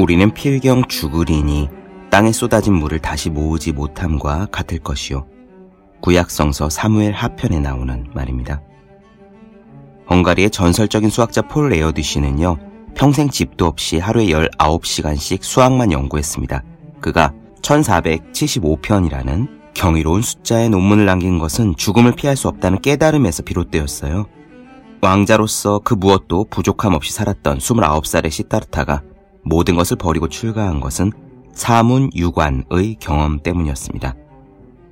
우리는 필경 죽으리니 땅에 쏟아진 물을 다시 모으지 못함과 같을 것이요. 구약성서 사무엘 하편에 나오는 말입니다. 헝가리의 전설적인 수학자 폴 레어디시는요, 평생 집도 없이 하루에 19시간씩 수학만 연구했습니다. 그가 1475편이라는 경이로운 숫자의 논문을 남긴 것은 죽음을 피할 수 없다는 깨달음에서 비롯되었어요. 왕자로서 그 무엇도 부족함 없이 살았던 29살의 시타르타가 모든 것을 버리고 출가한 것은 사문 유관의 경험 때문이었습니다.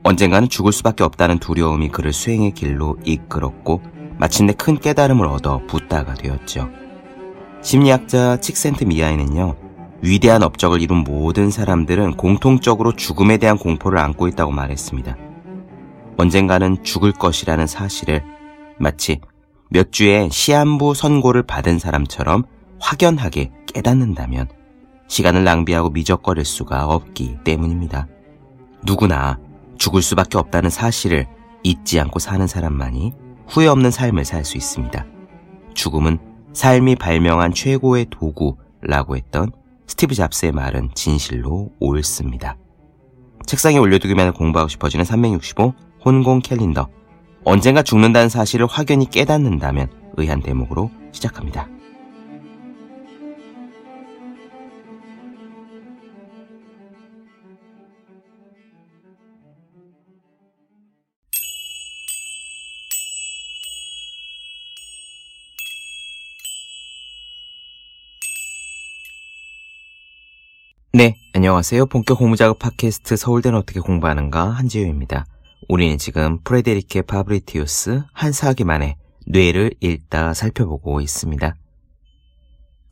언젠가는 죽을 수밖에 없다는 두려움이 그를 수행의 길로 이끌었고 마침내 큰 깨달음을 얻어 붓다가 되었죠. 심리학자 칙센트 미아에는요, 위대한 업적을 이룬 모든 사람들은 공통적으로 죽음에 대한 공포를 안고 있다고 말했습니다. 언젠가는 죽을 것이라는 사실을 마치 몇 주의 시한부 선고를 받은 사람처럼 확연하게 깨닫는다면 시간을 낭비하고 미적거릴 수가 없기 때문입니다. 누구나 죽을 수밖에 없다는 사실을 잊지 않고 사는 사람만이 후회 없는 삶을 살 수 있습니다. 죽음은 삶이 발명한 최고의 도구라고 했던 스티브 잡스의 말은 진실로 옳습니다. 책상에 올려두기만 공부하고 싶어지는 365 혼공 캘린더. 언젠가 죽는다는 사실을 확연히 깨닫는다면 의한 대목으로 시작합니다. 안녕하세요. 본격 공부자극 팟캐스트 서울대는 어떻게 공부하는가 한지우입니다. 우리는 지금 프레데리케 파브리티우스 한스 하게만의 뇌를 읽다 살펴보고 있습니다.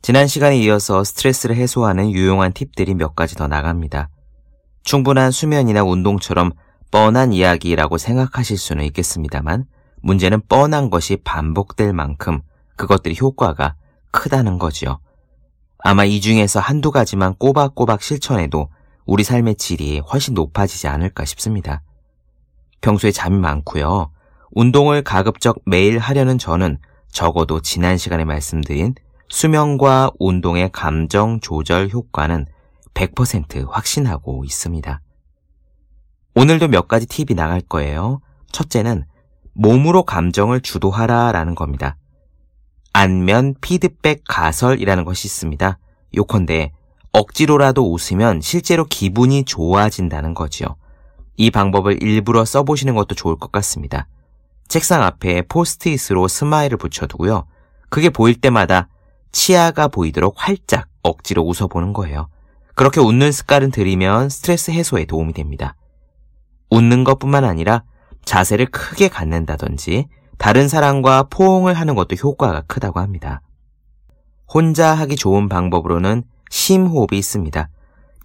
지난 시간에 이어서 스트레스를 해소하는 유용한 팁들이 몇 가지 더 나갑니다. 충분한 수면이나 운동처럼 뻔한 이야기라고 생각하실 수는 있겠습니다만 문제는 뻔한 것이 반복될 만큼 그것들이 효과가 크다는 거지요. 아마 이 중에서 한두 가지만 꼬박꼬박 실천해도 우리 삶의 질이 훨씬 높아지지 않을까 싶습니다. 평소에 잠이 많고요. 운동을 가급적 매일 하려는 저는 적어도 지난 시간에 말씀드린 수면과 운동의 감정 조절 효과는 100% 확신하고 있습니다. 오늘도 몇 가지 팁이 나갈 거예요. 첫째는 몸으로 감정을 주도하라 라는 겁니다. 안면 피드백 가설이라는 것이 있습니다. 요컨대 억지로라도 웃으면 실제로 기분이 좋아진다는 거지요. 이 방법을 일부러 써보시는 것도 좋을 것 같습니다. 책상 앞에 포스트잇으로 스마일을 붙여두고요. 그게 보일 때마다 치아가 보이도록 활짝 억지로 웃어보는 거예요. 그렇게 웃는 습관을 들이면 스트레스 해소에 도움이 됩니다. 웃는 것뿐만 아니라 자세를 크게 갖는다든지 다른 사람과 포옹을 하는 것도 효과가 크다고 합니다. 혼자 하기 좋은 방법으로는 심호흡이 있습니다.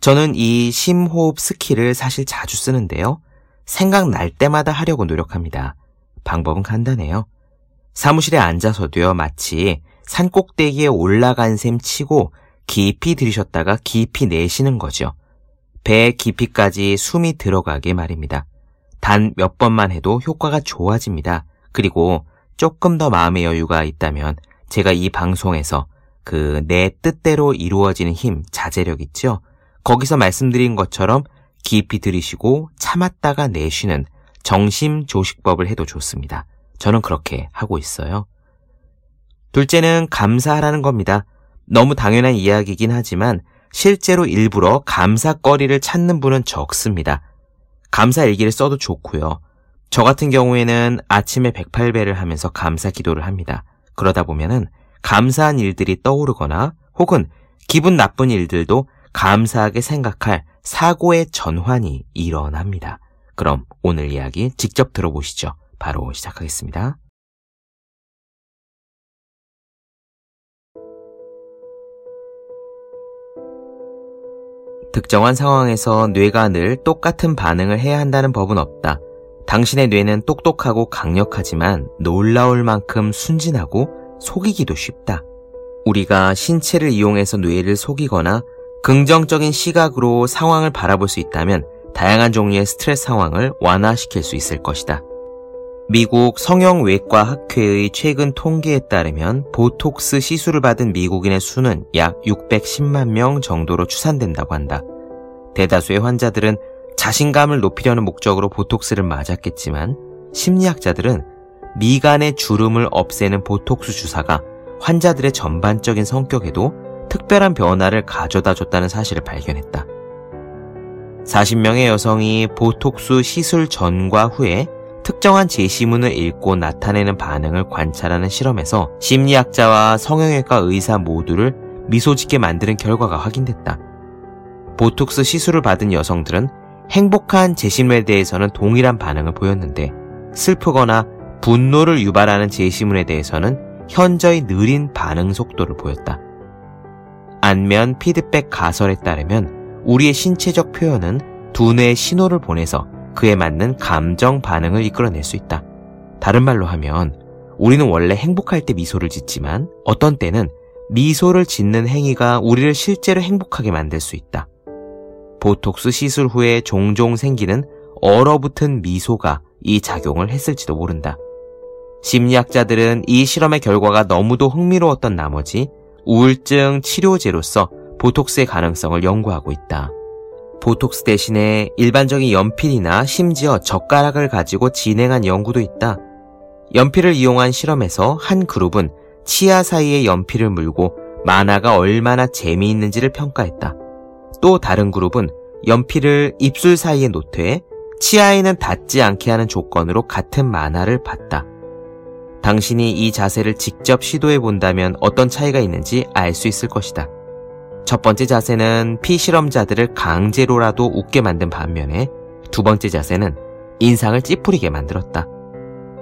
저는 이 심호흡 skill을 사실 자주 쓰는데요. 생각날 때마다 하려고 노력합니다. 방법은 간단해요. 사무실에 앉아서도요, 마치 산 꼭대기에 올라간 셈 치고 깊이 들이쉬었다가 깊이 내쉬는 거죠. 배 깊이까지 숨이 들어가게 말입니다. 단 몇 번만 해도 효과가 좋아집니다. 그리고 조금 더 마음의 여유가 있다면 제가 이 방송에서 그 내 뜻대로 이루어지는 힘, 자제력 있죠? 거기서 말씀드린 것처럼 깊이 들이쉬고 참았다가 내쉬는 정심 조식법을 해도 좋습니다. 저는 그렇게 하고 있어요. 둘째는 감사하라는 겁니다. 너무 당연한 이야기이긴 하지만 실제로 일부러 감사거리를 찾는 분은 적습니다. 감사 일기를 써도 좋고요. 저 같은 경우에는 아침에 108배를 하면서 감사 기도를 합니다. 그러다 보면은 감사한 일들이 떠오르거나 혹은 기분 나쁜 일들도 감사하게 생각할 사고의 전환이 일어납니다. 그럼 오늘 이야기 직접 들어보시죠. 바로 시작하겠습니다. 특정한 상황에서 뇌가 늘 똑같은 반응을 해야 한다는 법은 없다. 당신의 뇌는 똑똑하고 강력하지만 놀라울 만큼 순진하고 속이기도 쉽다. 우리가 신체를 이용해서 뇌를 속이거나 긍정적인 시각으로 상황을 바라볼 수 있다면 다양한 종류의 스트레스 상황을 완화시킬 수 있을 것이다. 미국 성형외과 학회의 최근 통계에 따르면 보톡스 시술을 받은 미국인의 수는 약 610만 명 정도로 추산된다고 한다. 대다수의 환자들은 자신감을 높이려는 목적으로 보톡스를 맞았겠지만 심리학자들은 미간의 주름을 없애는 보톡스 주사가 환자들의 전반적인 성격에도 특별한 변화를 가져다 줬다는 사실을 발견했다. 40명의 여성이 보톡스 시술 전과 후에 특정한 제시문을 읽고 나타내는 반응을 관찰하는 실험에서 심리학자와 성형외과 의사 모두를 미소 짓게 만드는 결과가 확인됐다. 보톡스 시술을 받은 여성들은 행복한 제시문에 대해서는 동일한 반응을 보였는데 슬프거나 분노를 유발하는 제시문에 대해서는 현저히 느린 반응 속도를 보였다. 안면 피드백 가설에 따르면 우리의 신체적 표현은 두뇌의 신호를 보내서 그에 맞는 감정 반응을 이끌어낼 수 있다. 다른 말로 하면 우리는 원래 행복할 때 미소를 짓지만 어떤 때는 미소를 짓는 행위가 우리를 실제로 행복하게 만들 수 있다. 보톡스 시술 후에 종종 생기는 얼어붙은 미소가 이 작용을 했을지도 모른다. 심리학자들은 이 실험의 결과가 너무도 흥미로웠던 나머지 우울증 치료제로서 보톡스의 가능성을 연구하고 있다. 보톡스 대신에 일반적인 연필이나 심지어 젓가락을 가지고 진행한 연구도 있다. 연필을 이용한 실험에서 한 그룹은 치아 사이에 연필을 물고 만화가 얼마나 재미있는지를 평가했다. 또 다른 그룹은 연필을 입술 사이에 놓되 치아에는 닿지 않게 하는 조건으로 같은 만화를 봤다. 당신이 이 자세를 직접 시도해 본다면 어떤 차이가 있는지 알 수 있을 것이다. 첫 번째 자세는 피실험자들을 강제로라도 웃게 만든 반면에 두 번째 자세는 인상을 찌푸리게 만들었다.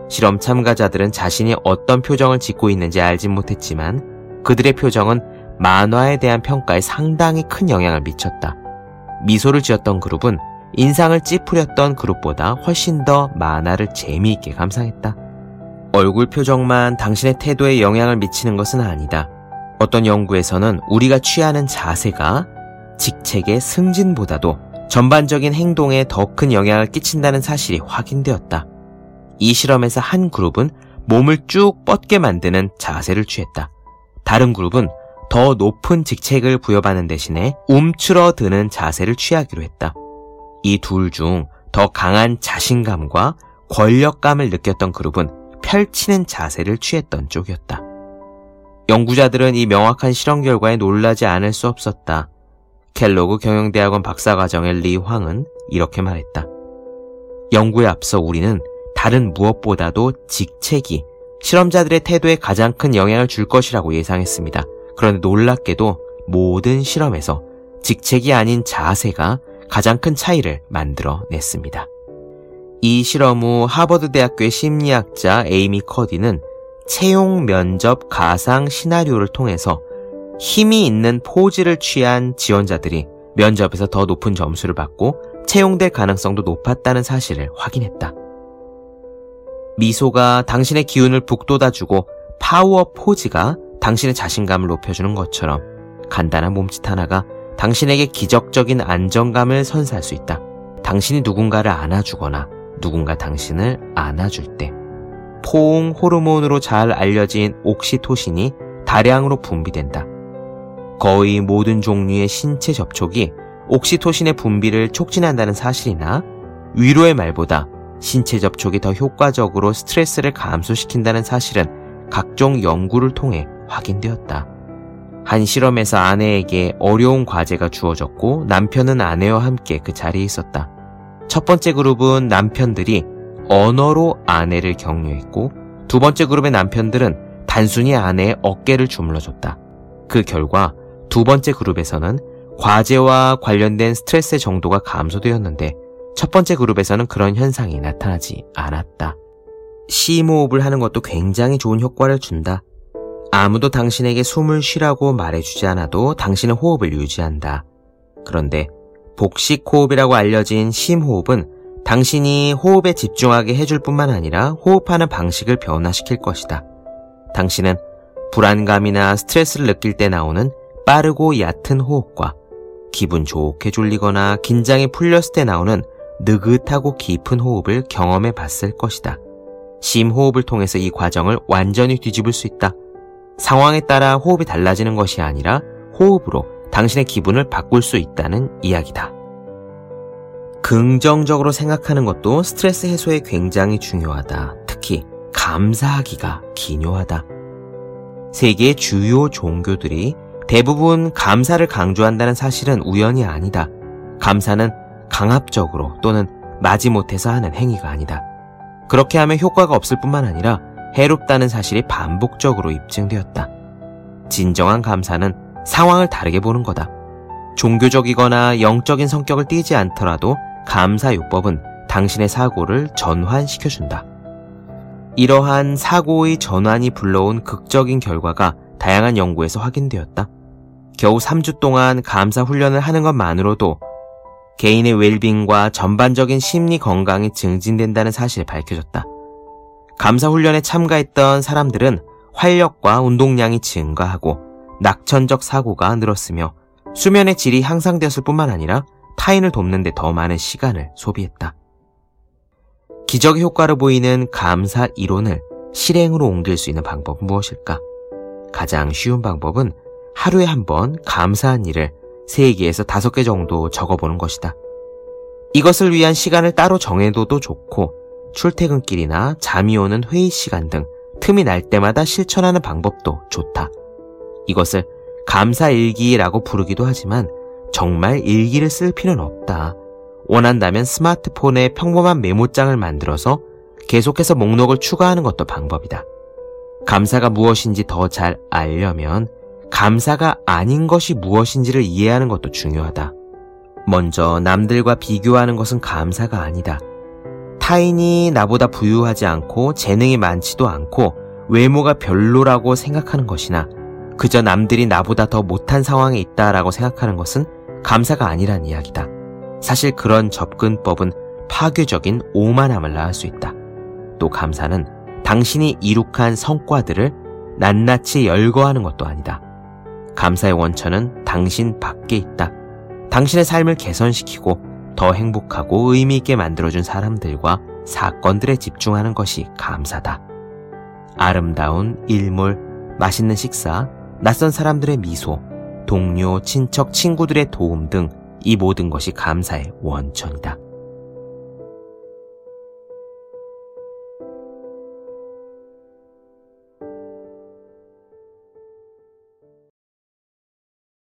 실험 참가자들은 자신이 어떤 표정을 짓고 있는지 알진 못했지만 그들의 표정은 만화에 대한 평가에 상당히 큰 영향을 미쳤다. 미소를 지었던 그룹은 인상을 찌푸렸던 그룹보다 훨씬 더 만화를 재미있게 감상했다. 얼굴 표정만 당신의 태도에 영향을 미치는 것은 아니다. 어떤 연구에서는 우리가 취하는 자세가 직책의 승진보다도 전반적인 행동에 더 큰 영향을 끼친다는 사실이 확인되었다. 이 실험에서 한 그룹은 몸을 쭉 뻗게 만드는 자세를 취했다. 다른 그룹은 더 높은 직책을 부여받는 대신에 움츠러드는 자세를 취하기로 했다. 이 둘 중 더 강한 자신감과 권력감을 느꼈던 그룹은 펼치는 자세를 취했던 쪽이었다. 연구자들은 이 명확한 실험 결과에 놀라지 않을 수 없었다. 켈로그 경영대학원 박사과정의 리 황은 이렇게 말했다. 연구에 앞서 우리는 다른 무엇보다도 직책이 실험자들의 태도에 가장 큰 영향을 줄 것이라고 예상했습니다. 그런데 놀랍게도 모든 실험에서 직책이 아닌 자세가 가장 큰 차이를 만들어 냈습니다. 이 실험 후 하버드 대학교의 심리학자 에이미 커디는 채용 면접 가상 시나리오를 통해서 힘이 있는 포즈를 취한 지원자들이 면접에서 더 높은 점수를 받고 채용될 가능성도 높았다는 사실을 확인했다. 미소가 당신의 기운을 북돋아주고 파워 포즈가 당신의 자신감을 높여주는 것처럼 간단한 몸짓 하나가 당신에게 기적적인 안정감을 선사할 수 있다. 당신이 누군가를 안아주거나 누군가 당신을 안아줄 때 포옹 호르몬으로 잘 알려진 옥시토신이 다량으로 분비된다. 거의 모든 종류의 신체 접촉이 옥시토신의 분비를 촉진한다는 사실이나 위로의 말보다 신체 접촉이 더 효과적으로 스트레스를 감소시킨다는 사실은 각종 연구를 통해 확인되었다. 한 실험에서 아내에게 어려운 과제가 주어졌고 남편은 아내와 함께 그 자리에 있었다. 첫 번째 그룹은 남편들이 언어로 아내를 격려했고 두 번째 그룹의 남편들은 단순히 아내의 어깨를 주물러줬다. 그 결과 두 번째 그룹에서는 과제와 관련된 스트레스의 정도가 감소되었는데 첫 번째 그룹에서는 그런 현상이 나타나지 않았다. 심호흡을 하는 것도 굉장히 좋은 효과를 준다. 아무도 당신에게 숨을 쉬라고 말해주지 않아도 당신은 호흡을 유지한다. 그런데 복식 호흡이라고 알려진 심호흡은 당신이 호흡에 집중하게 해줄 뿐만 아니라 호흡하는 방식을 변화시킬 것이다. 당신은 불안감이나 스트레스를 느낄 때 나오는 빠르고 얕은 호흡과 기분 좋게 졸리거나 긴장이 풀렸을 때 나오는 느긋하고 깊은 호흡을 경험해 봤을 것이다. 심호흡을 통해서 이 과정을 완전히 뒤집을 수 있다. 상황에 따라 호흡이 달라지는 것이 아니라 호흡으로 당신의 기분을 바꿀 수 있다는 이야기다. 긍정적으로 생각하는 것도 스트레스 해소에 굉장히 중요하다. 특히 감사하기가 기묘하다. 세계의 주요 종교들이 대부분 감사를 강조한다는 사실은 우연이 아니다. 감사는 강압적으로 또는 마지못해서 하는 행위가 아니다. 그렇게 하면 효과가 없을 뿐만 아니라 해롭다는 사실이 반복적으로 입증되었다. 진정한 감사는 상황을 다르게 보는 거다. 종교적이거나 영적인 성격을 띠지 않더라도 감사요법은 당신의 사고를 전환시켜준다. 이러한 사고의 전환이 불러온 극적인 결과가 다양한 연구에서 확인되었다. 겨우 3주 동안 감사 훈련을 하는 것만으로도 개인의 웰빙과 전반적인 심리 건강이 증진된다는 사실이 밝혀졌다. 감사 훈련에 참가했던 사람들은 활력과 운동량이 증가하고 낙천적 사고가 늘었으며 수면의 질이 향상되었을 뿐만 아니라 타인을 돕는 데 더 많은 시간을 소비했다. 기적의 효과를 보이는 감사 이론을 실행으로 옮길 수 있는 방법은 무엇일까? 가장 쉬운 방법은 하루에 한 번 감사한 일을 3개에서 5개 정도 적어보는 것이다. 이것을 위한 시간을 따로 정해둬도 좋고 출퇴근길이나 잠이 오는 회의 시간 등 틈이 날 때마다 실천하는 방법도 좋다. 이것을 감사 일기라고 부르기도 하지만 정말 일기를 쓸 필요는 없다. 원한다면 스마트폰에 평범한 메모장을 만들어서 계속해서 목록을 추가하는 것도 방법이다. 감사가 무엇인지 더 잘 알려면 감사가 아닌 것이 무엇인지를 이해하는 것도 중요하다. 먼저 남들과 비교하는 것은 감사가 아니다. 타인이 나보다 부유하지 않고 재능이 많지도 않고 외모가 별로라고 생각하는 것이나 그저 남들이 나보다 더 못한 상황에 있다라고 생각하는 것은 감사가 아니란 이야기다. 사실 그런 접근법은 파괴적인 오만함을 낳을 수 있다. 또 감사는 당신이 이룩한 성과들을 낱낱이 열거하는 것도 아니다. 감사의 원천은 당신 밖에 있다. 당신의 삶을 개선시키고 더 행복하고 의미있게 만들어준 사람들과 사건들에 집중하는 것이 감사다. 아름다운 일몰, 맛있는 식사, 낯선 사람들의 미소, 동료, 친척, 친구들의 도움 등 이 모든 것이 감사의 원천이다.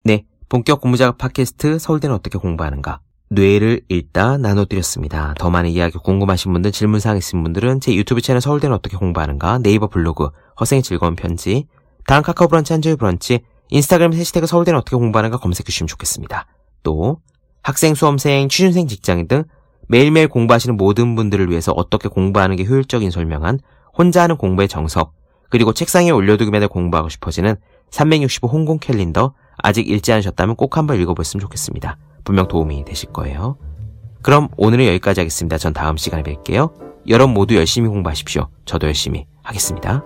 네, 본격 공부작업 팟캐스트 서울대는 어떻게 공부하는가? 뇌를 읽다 나눠드렸습니다. 더 많은 이야기 궁금하신 분들, 질문사항 있으신 분들은 제 유튜브 채널 서울대는 어떻게 공부하는가, 네이버 블로그, 허생의 즐거운 편지, 다음 카카오 브런치 한주의 브런치, 인스타그램 해시태그 서울대는 어떻게 공부하는가 검색해 주시면 좋겠습니다. 또 학생, 수험생, 취준생, 직장인 등 매일매일 공부하시는 모든 분들을 위해서 어떻게 공부하는 게 효율적인 설명한 혼자 하는 공부의 정석, 그리고 책상에 올려두기만 해 공부하고 싶어지는 365 홍콩 캘린더 아직 읽지 않으셨다면 꼭 한번 읽어보셨으면 좋겠습니다. 분명 도움이 되실 거예요. 그럼 오늘은 여기까지 하겠습니다. 전 다음 시간에 뵐게요. 여러분 모두 열심히 공부하십시오. 저도 열심히 하겠습니다.